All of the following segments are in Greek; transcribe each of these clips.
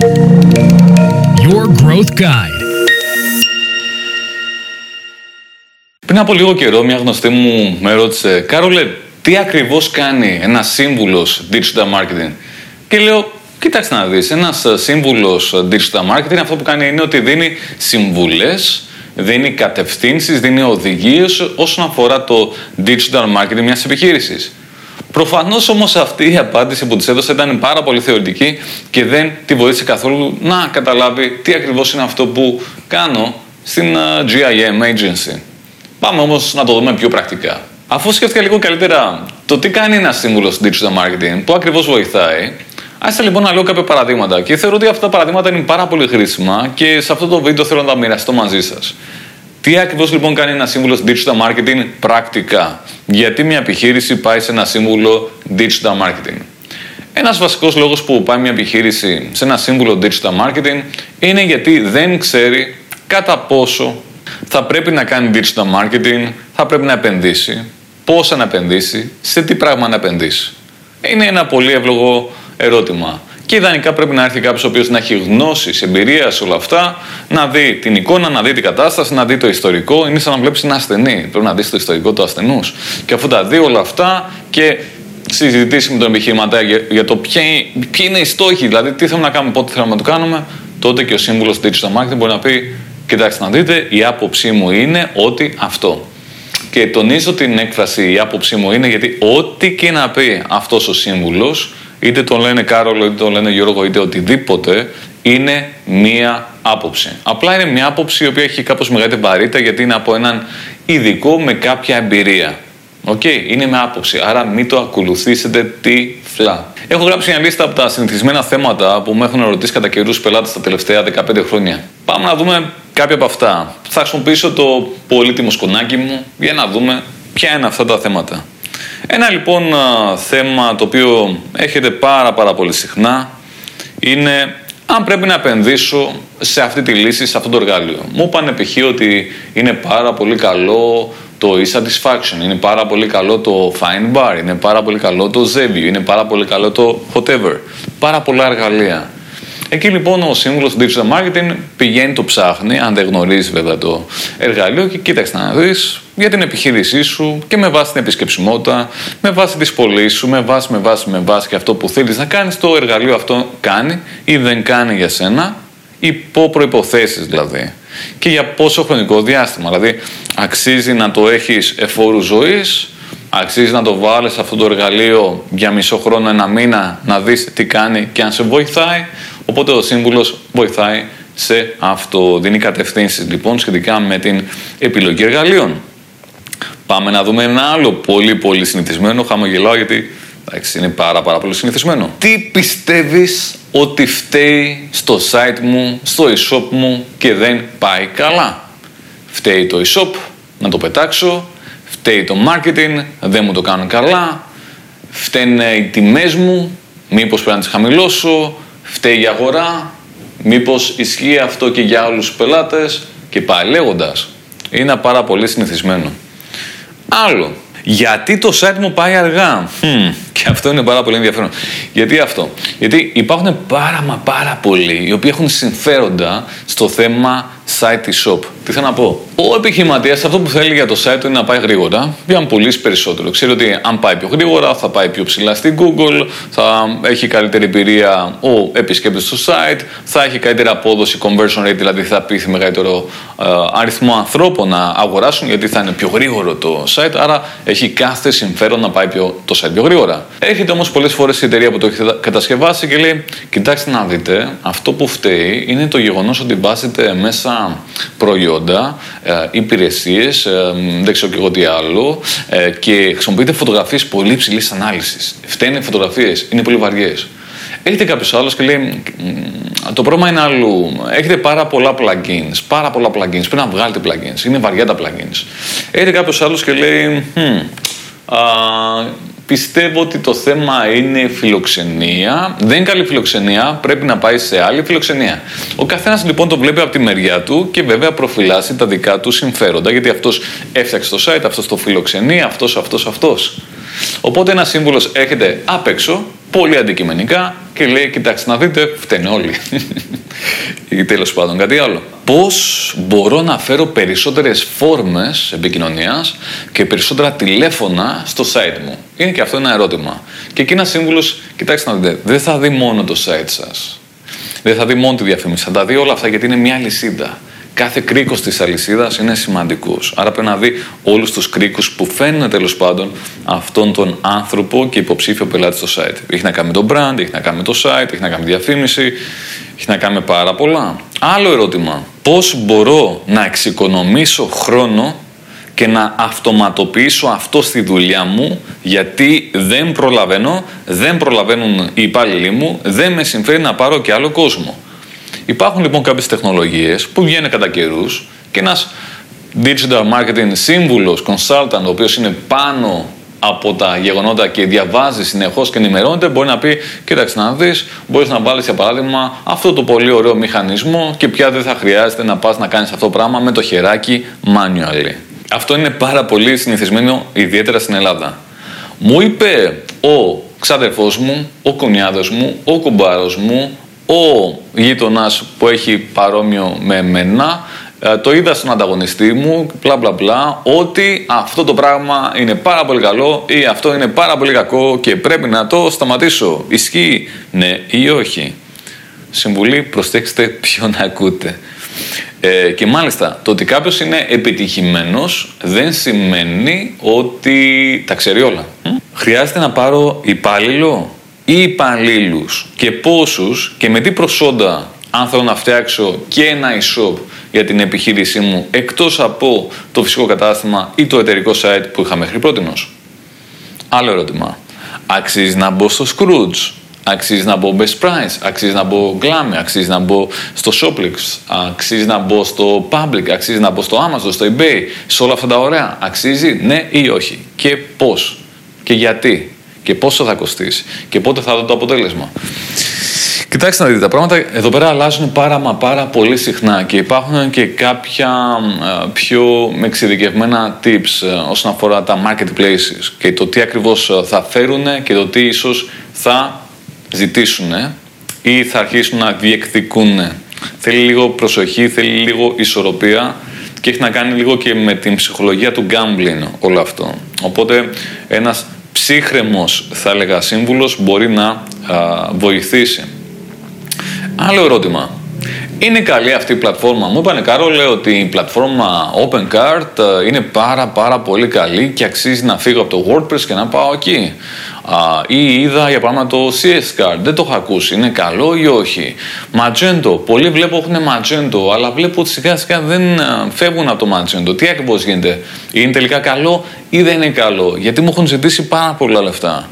Your Growth Guide. Πριν από λίγο καιρό, μια γνωστή μου με ρώτησε, Κάρολε, τι ακριβώς κάνει ένας σύμβουλος digital marketing; Και λέω, κοίταξε να δεις, ένας σύμβουλος digital marketing αυτό που κάνει είναι ότι δίνει συμβουλές, δίνει κατευθύνσεις, δίνει οδηγίες όσον αφορά το digital marketing μιας επιχείρησης. Προφανώς όμως αυτή η απάντηση που της έδωσα ήταν πάρα πολύ θεωρητική και δεν τη βοήθησε καθόλου να καταλάβει τι ακριβώς είναι αυτό που κάνω στην GIM agency. Πάμε όμως να το δούμε πιο πρακτικά. Αφού σκέφτηκα λίγο καλύτερα το τι κάνει ένας σύμβουλος digital marketing, που ακριβώς βοηθάει, άρχισα λοιπόν να λέω κάποια παραδείγματα και θεωρώ ότι αυτά τα παραδείγματα είναι πάρα πολύ χρήσιμα και σε αυτό το βίντεο θέλω να τα μοιραστώ μαζί σας. Τι ακριβώς λοιπόν κάνει ένα σύμβουλο digital marketing πρακτικά, γιατί μια επιχείρηση πάει σε ένα σύμβουλο digital marketing; Ένας βασικός λόγος που πάει μια επιχείρηση σε ένα σύμβουλο digital marketing είναι γιατί δεν ξέρει κατά πόσο θα πρέπει να κάνει digital marketing, θα πρέπει να επενδύσει, πόσα να επενδύσει, σε τι πράγμα να επενδύσει. Είναι ένα πολύ εύλογο ερώτημα. Και ιδανικά πρέπει να έρθει κάποιος ο οποίος να έχει γνώση, εμπειρίας σε όλα αυτά, να δει την εικόνα, να δει την κατάσταση, να δει το ιστορικό. Είναι σαν να βλέπεις ένα ασθενή. Πρέπει να δεις το ιστορικό του ασθενούς. Και αφού τα δει όλα αυτά και συζητήσει με τον επιχειρηματία για, το ποιοι, είναι οι στόχοι, δηλαδή τι θέλουμε να κάνουμε, πότε θέλουμε να το κάνουμε, τότε και ο σύμβουλος digital marketing μπορεί να πει: Κοιτάξτε να δείτε, η άποψή μου είναι ότι αυτό. Και τονίζω την έκφραση η άποψή μου είναι γιατί ό,τι και να πει αυτός ο σύμβουλος είτε τον λένε Κάρολο, είτε τον λένε Γιώργο, είτε οτιδήποτε, είναι μία άποψη. Απλά είναι μία άποψη η οποία έχει κάπως μεγαλύτερη βαρύτητα γιατί είναι από έναν ειδικό με κάποια εμπειρία. OK, okay, είναι με άποψη. Άρα μην το ακολουθήσετε τυφλά. Έχω γράψει μια λίστα από τα συνηθισμένα θέματα που με έχουν ρωτήσει κατά καιρούς πελάτες τα τελευταία 15 χρόνια. Πάμε να δούμε κάποια από αυτά. Θα χρησιμοποιήσω το πολύτιμο σκονάκι μου για να δούμε ποια είναι αυτά τα θέματα. Ένα λοιπόν θέμα το οποίο έχετε πάρα πάρα πολύ συχνά είναι αν πρέπει να επενδύσω σε αυτή τη λύση, σε αυτό το εργάλειο. Μου είπαν π.χ. ότι είναι πάρα πολύ καλό το e-satisfaction, είναι πάρα πολύ καλό το find bar, είναι πάρα πολύ καλό το Zeview, είναι πάρα πολύ καλό το whatever. Πάρα πολλά εργαλεία. Εκεί λοιπόν ο σύμβουλος digital marketing πηγαίνει, το ψάχνει, αν δεν γνωρίζει βέβαια το εργαλείο και κοίταξε να δεις για την επιχείρησή σου και με βάση την επισκεψιμότητα, με βάση τις πωλήσεις σου, με βάση, με βάση, με βάση και αυτό που θέλεις να κάνεις, το εργαλείο αυτό κάνει ή δεν κάνει για σένα, υπό προποθέσει δηλαδή. Και για πόσο χρονικό διάστημα. Δηλαδή, αξίζει να το έχεις εφόρου ζωής, αξίζει να το βάλεις αυτό το εργαλείο για μισό χρόνο, ένα μήνα, να δεις τι κάνει και αν σε βοηθάει. Οπότε ο σύμβουλος βοηθάει σε αυτό. Δίνει κατευθύνσεις λοιπόν σχετικά με την επιλογή εργαλείων. Πάμε να δούμε ένα άλλο πολύ πολύ συνηθισμένο. Χαμογελάω γιατί εντάξει, είναι πάρα πάρα πολύ συνηθισμένο. Τι πιστεύεις ότι φταίει στο site μου, στο e-shop μου και δεν πάει καλά; Φταίει το e-shop, να το πετάξω. Φταίει το marketing, δεν μου το κάνουν καλά. Φταίνε οι τιμές μου, μήπως πρέπει να τις χαμηλώσω φταίει η αγορά, μήπως ισχύει αυτό και για άλλους τους πελάτες και πάει λέγοντας. Είναι πάρα πολύ συνηθισμένο. Άλλο, γιατί το site μου πάει αργά. Και αυτό είναι πάρα πολύ ενδιαφέρον. Γιατί αυτό; Γιατί υπάρχουν πάρα μα πάρα πολλοί οι οποίοι έχουν συμφέροντα στο θέμα site shop. Τι θέλω να πω; Ο επιχειρηματίας αυτό που θέλει για το site του είναι να πάει γρήγορα για να πουλήσει περισσότερο. Ξέρει ότι αν πάει πιο γρήγορα θα πάει πιο ψηλά στην Google, θα έχει καλύτερη εμπειρία ο επισκέπτης στο site, θα έχει καλύτερη απόδοση conversion rate, δηλαδή θα πείθει μεγαλύτερο ε, αριθμό ανθρώπων να αγοράσουν γιατί θα είναι πιο γρήγορο το site. Άρα έχει κάθε συμφέρον να πάει πιο, το site πιο γρήγορα. Έρχεται όμως πολλές φορές η εταιρεία που το έχει κατασκευάσει και λέει: Κοιτάξτε να δείτε, αυτό που φταίει είναι το γεγονός ότι βάζετε μέσα προϊόντα, ε, υπηρεσίες, ε, δεν ξέρω και εγώ τι άλλο, ε, και χρησιμοποιείτε φωτογραφίες πολύ υψηλής ανάλυσης. Φταίνε φωτογραφίες, είναι πολύ βαριές. Έχετε κάποιος άλλος και λέει: Το πρόβλημα είναι αλλού. Έχετε πάρα πολλά plugins. Πάρα πολλά plugins. Πρέπει να βγάλετε plugins. Είναι βαριά τα plugins. Έχετε κάποιος άλλος και λέει: hm, Πιστεύω ότι το θέμα είναι φιλοξενία. Δεν είναι καλή φιλοξενία, πρέπει να πάει σε άλλη φιλοξενία. Ο καθένας λοιπόν το βλέπει από τη μεριά του και βέβαια προφυλάσσει τα δικά του συμφέροντα, γιατί αυτός έφτιαξε το site, αυτός το φιλοξενεί, αυτός, αυτός, αυτός. Οπότε ένας σύμβουλος έρχεται απ' έξω, πολύ αντικειμενικά και λέει: Κοιτάξτε, να δείτε, φταίνε όλοι. Ή τέλος πάντων κάτι άλλο. Πώς μπορώ να φέρω περισσότερες φόρμες επικοινωνίας και περισσότερα τηλέφωνα στο site μου; Είναι και αυτό ένα ερώτημα. Και εκεί ένας σύμβουλος, κοιτάξτε να δείτε, δεν θα δει μόνο το site σας. Δεν θα δει μόνο τη διαφήμιση. Θα τα δει όλα αυτά γιατί είναι μια λυσίδα κάθε κρίκος της αλυσίδας είναι σημαντικός. Άρα πρέπει να δει όλους τους κρίκους που φαίνουν τέλος πάντων αυτόν τον άνθρωπο και υποψήφιο πελάτη στο site. Έχει να κάνει με το brand, έχει να κάνει με το site, έχει να κάνει με διαφήμιση, έχει να κάνει με πάρα πολλά. Άλλο ερώτημα. Πώς μπορώ να εξοικονομήσω χρόνο και να αυτοματοποιήσω αυτό στη δουλειά μου γιατί δεν προλαβαίνω, δεν προλαβαίνουν οι υπάλληλοι μου, δεν με συμφέρει να πάρω και άλλο κόσμο. Υπάρχουν λοιπόν κάποιες τεχνολογίες που βγαίνουν κατά καιρούς και ένας digital marketing σύμβουλος, consultant, ο οποίος είναι πάνω από τα γεγονότα και διαβάζει συνεχώς και ενημερώνεται, μπορεί να πει: Κοίταξε να δεις, μπορείς να βάλεις για παράδειγμα αυτό το πολύ ωραίο μηχανισμό και πια δεν θα χρειάζεται να πας να κάνεις αυτό το πράγμα με το χεράκι manually. Αυτό είναι πάρα πολύ συνηθισμένο, ιδιαίτερα στην Ελλάδα. Μου είπε ο ξάδερφός μου, ο κονιάδος μου, ο κουμπάρος μου, ο γείτονα που έχει παρόμοιο με εμένα ε, το είδα στον ανταγωνιστή μου, μπλα μπλα μπλα, ότι αυτό το πράγμα είναι πάρα πολύ καλό ή αυτό είναι πάρα πολύ κακό και πρέπει να το σταματήσω. Ισχύει, ναι ή όχι; Συμβουλή, προσέξτε ποιον ακούτε. Ε, και μάλιστα, το ότι κάποιος είναι επιτυχημένος δεν σημαίνει ότι τα ξέρει όλα. Χρειάζεται να πάρω υπάλληλο; Ή υπαλλήλους και πόσους και με τι προσόντα αν θέλω να φτιάξω και ένα e-shop για την επιχείρησή μου εκτός από το φυσικό κατάστημα ή το εταιρικό site που είχα μέχρι πρότινος. Άλλο ερώτημα. Αξίζει να μπω στο Scrooge, αξίζει να μπω Best Price, αξίζει να μπω Glammy, αξίζει να μπω στο Shoplex, αξίζει να μπω στο Public, αξίζει να μπω στο Amazon, στο eBay, σε όλα αυτά τα ωραία. Αξίζει ναι ή όχι και πώς και γιατί και πόσο θα κοστίσει και πότε θα δω το αποτέλεσμα. Κοιτάξτε να δείτε, τα πράγματα εδώ πέρα αλλάζουν πάρα μα πάρα πολύ συχνά και υπάρχουν και κάποια πιο εξειδικευμένα tips ε, όσον αφορά τα marketplaces και το τι ακριβώς ε, θα φέρουν και το τι ίσως θα ζητήσουν ή θα αρχίσουν να διεκδικούν. Θέλει λίγο προσοχή, θέλει λίγο ισορροπία και έχει να κάνει λίγο και με την ψυχολογία του gambling όλο αυτό. Οπότε ένας ψύχρεμος θα έλεγα σύμβουλος μπορεί να βοηθήσει. Άλλο ερώτημα. Είναι καλή αυτή η πλατφόρμα. Μου είπανε Κάρολε ότι η πλατφόρμα OpenCart είναι πάρα πάρα πολύ καλή και αξίζει να φύγω από το WordPress και να πάω εκεί ή είδα για παράδειγμα το CS Card, δεν το έχω ακούσει, είναι καλό ή όχι; Magento, πολλοί βλέπω έχουν Magento, αλλά βλέπω ότι σιγά σιγά δεν φεύγουν από το Magento. Τι ακριβώς γίνεται, είναι τελικά καλό ή δεν είναι καλό, γιατί μου έχουν ζητήσει πάρα πολλά λεφτά.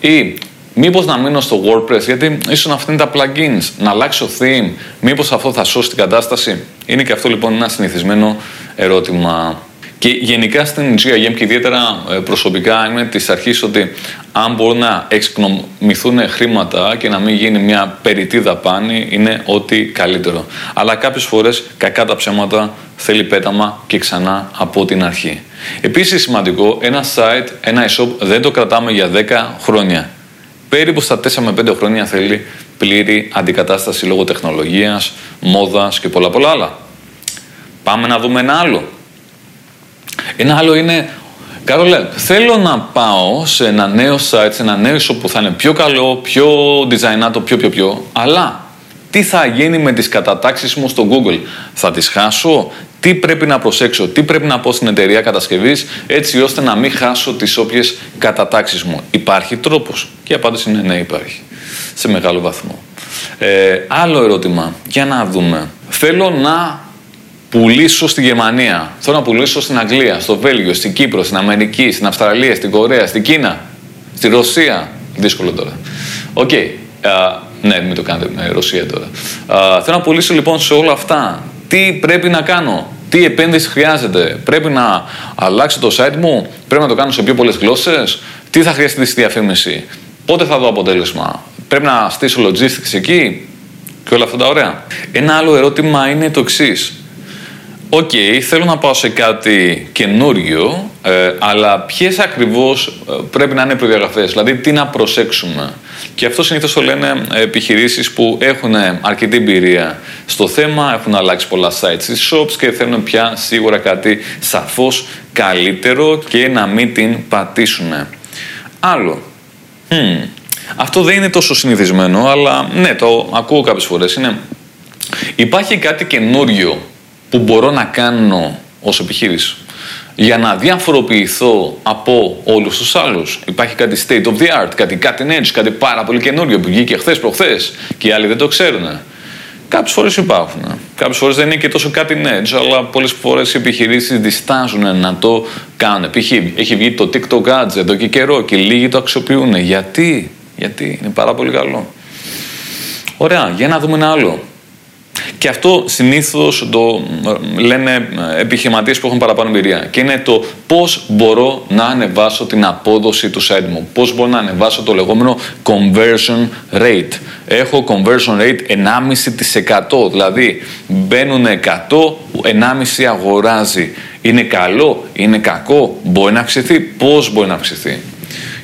Ή μήπως να μείνω στο WordPress, γιατί ίσως να είναι τα plugins, να αλλάξω theme, μήπως αυτό θα σώσει την κατάσταση. Είναι και αυτό λοιπόν ένα συνηθισμένο ερώτημα. Και γενικά στην GIM και ιδιαίτερα ε, προσωπικά είμαι της αρχής ότι αν μπορούν να εξοικονομηθούν χρήματα και να μην γίνει μια περιττή δαπάνη είναι ό,τι καλύτερο. Αλλά κάποιες φορές κακά τα ψέματα θέλει πέταμα και ξανά από την αρχή. Επίσης σημαντικό, ένα site, ένα e-shop δεν το κρατάμε για 10 χρόνια. Περίπου στα 4 με 5 χρόνια θέλει πλήρη αντικατάσταση λόγω τεχνολογίας, μόδας και πολλά πολλά άλλα. Πάμε να δούμε ένα άλλο. Ένα άλλο είναι, Κάρολε, θέλω να πάω σε ένα νέο site, σε ένα νέο shop που θα είναι πιο καλό, πιο designάτο, πιο πιο πιο, αλλά τι θα γίνει με τις κατατάξεις μου στο Google; Θα τις χάσω, τι πρέπει να προσέξω, τι πρέπει να πω στην εταιρεία κατασκευής, έτσι ώστε να μην χάσω τις όποιες κατατάξεις μου; Υπάρχει τρόπος; Και η απάντηση είναι ναι, υπάρχει. Σε μεγάλο βαθμό. Ε, άλλο ερώτημα, για να δούμε. Θέλω να πουλήσω στη Γερμανία, θέλω να πουλήσω στην Αγγλία, στο Βέλγιο, στην Κύπρο, στην Αμερική, στην Αυστραλία, στην Κορέα, στην Κίνα, στη Ρωσία. Δύσκολο τώρα. OK. Okay. Ναι, μην το κάνετε με Ρωσία τώρα. θέλω να πουλήσω λοιπόν σε όλα αυτά. Τι πρέπει να κάνω, τι επένδυση χρειάζεται, πρέπει να αλλάξω το site μου, πρέπει να το κάνω σε πιο πολλές γλώσσες, τι θα χρειαστεί στη διαφήμιση, πότε θα δω αποτέλεσμα, πρέπει να στήσω logistics εκεί; Και όλα αυτά τα ωραία. Ένα άλλο ερώτημα είναι το εξής. OK, okay, θέλω να πάω σε κάτι καινούριο, Ε, αλλά ποιες ακριβώς ε, πρέπει να είναι οι προδιαγραφές, δηλαδή τι να προσέξουμε. Και αυτό συνήθως το λένε επιχειρήσεις που έχουν αρκετή εμπειρία στο θέμα, έχουν αλλάξει πολλά sites, e-shops και θέλουν πια σίγουρα κάτι σαφώς καλύτερο και να μην την πατήσουν. Άλλο. Αυτό δεν είναι τόσο συνηθισμένο, αλλά ναι, το ακούω κάποιες φορές. Είναι. Υπάρχει κάτι καινούριο που μπορώ να κάνω ως επιχείρηση; Για να διαφοροποιηθώ από όλους τους άλλους. Υπάρχει κάτι state of the art, κάτι cutting edge, κάτι πάρα πολύ καινούριο που βγήκε χθες προχθές και οι άλλοι δεν το ξέρουν. Κάποιες φορές υπάρχουν. Κάποιες φορές δεν είναι και τόσο cutting edge, αλλά πολλές φορές οι επιχειρήσεις διστάζουν να το κάνουν. Π.χ. έχει βγει το TikTok Ads εδώ και καιρό και λίγοι το αξιοποιούν. Γιατί, γιατί; Είναι πάρα πολύ καλό. Ωραία, για να δούμε ένα άλλο. Και αυτό συνήθως το ε, λένε ε, επιχειρηματίες που έχουν παραπάνω εμπειρία. Και είναι το πώς μπορώ να ανεβάσω την απόδοση του site μου. Πώς μπορώ να ανεβάσω το λεγόμενο conversion rate. Έχω conversion rate 1,5%. Δηλαδή μπαίνουν 100, 1,5 αγοράζει. Είναι καλό, είναι κακό, μπορεί να αυξηθεί. Πώς μπορεί να αυξηθεί.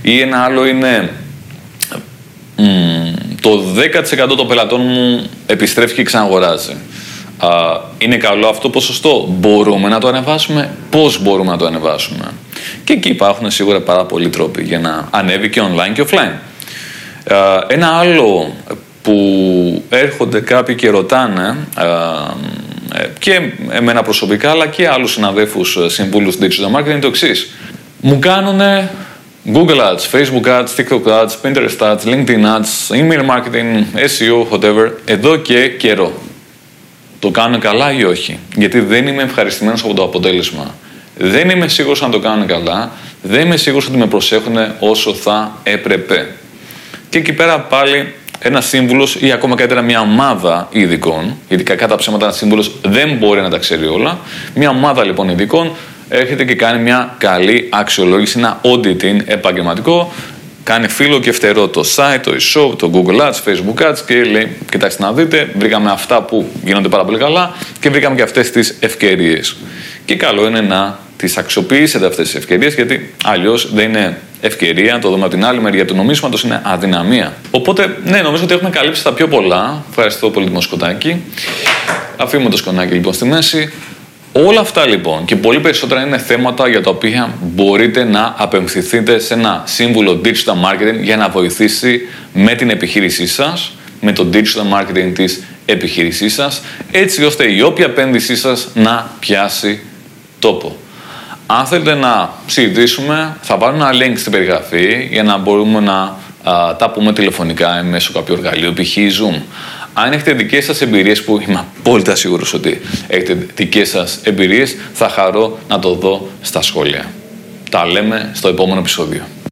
Ή ένα άλλο είναι το 10% των πελατών μου επιστρέφει και ξαναγοράζει. είναι καλό αυτό ποσοστό. Μπορούμε να το ανεβάσουμε; Πώς μπορούμε να το ανεβάσουμε; Και εκεί υπάρχουν σίγουρα πάρα πολλοί τρόποι για να ανέβει και online και offline. ένα άλλο που έρχονται κάποιοι και ρωτάνε ε, και εμένα προσωπικά αλλά και άλλους συναδέλφους ε, συμβούλους digital marketing είναι το εξής. Μου κάνουν Google Ads, Facebook Ads, TikTok Ads, Pinterest Ads, LinkedIn Ads, Email Marketing, SEO, whatever, εδώ και καιρό. Το κάνουν καλά ή όχι; Γιατί δεν είμαι ευχαριστημένος από το αποτέλεσμα. Δεν είμαι σίγουρος αν το κάνουν καλά. Δεν είμαι σίγουρος ότι με προσέχουν όσο θα έπρεπε. Και εκεί πέρα πάλι ένα σύμβουλος ή ακόμα καλύτερα μια ομάδα ειδικών, γιατί κακά τα ψέματα ένα σύμβουλος δεν μπορεί να τα ξέρει όλα. Μια ομάδα λοιπόν ειδικών έρχεται και κάνει μια καλή αξιολόγηση, ένα auditing επαγγελματικό. Κάνει φίλο και φτερό το site, το e-shop, το Google Ads, Facebook Ads και λέει: Κοιτάξτε να δείτε, βρήκαμε αυτά που γίνονται πάρα πολύ καλά και βρήκαμε και αυτές τις ευκαιρίες. Και καλό είναι να τις αξιοποιήσετε αυτές τις ευκαιρίες, γιατί αλλιώς δεν είναι ευκαιρία, το δούμε από την άλλη μεριά του νομίσματος, είναι αδυναμία. Οπότε, ναι, νομίζω ότι έχουμε καλύψει τα πιο πολλά. Ευχαριστώ πολύ, Δημοσκοτάκη. Αφήνουμε το σκονάκι λοιπόν στη μέση. Όλα αυτά λοιπόν και πολύ περισσότερα είναι θέματα για τα οποία μπορείτε να απευθυνθείτε σε ένα σύμβουλο digital marketing για να βοηθήσει με την επιχείρησή σας, με το digital marketing της επιχείρησής σας, έτσι ώστε η όποια επένδυσή σας να πιάσει τόπο. Αν θέλετε να συζητήσουμε, θα βάλω ένα link στην περιγραφή για να μπορούμε να τα πούμε τηλεφωνικά μέσω κάποιου εργαλείου, π.χ. Zoom. Αν έχετε δικές σας εμπειρίες, που είμαι απόλυτα σίγουρος ότι έχετε δικές σας εμπειρίες, θα χαρώ να το δω στα σχόλια. Τα λέμε στο επόμενο επεισόδιο.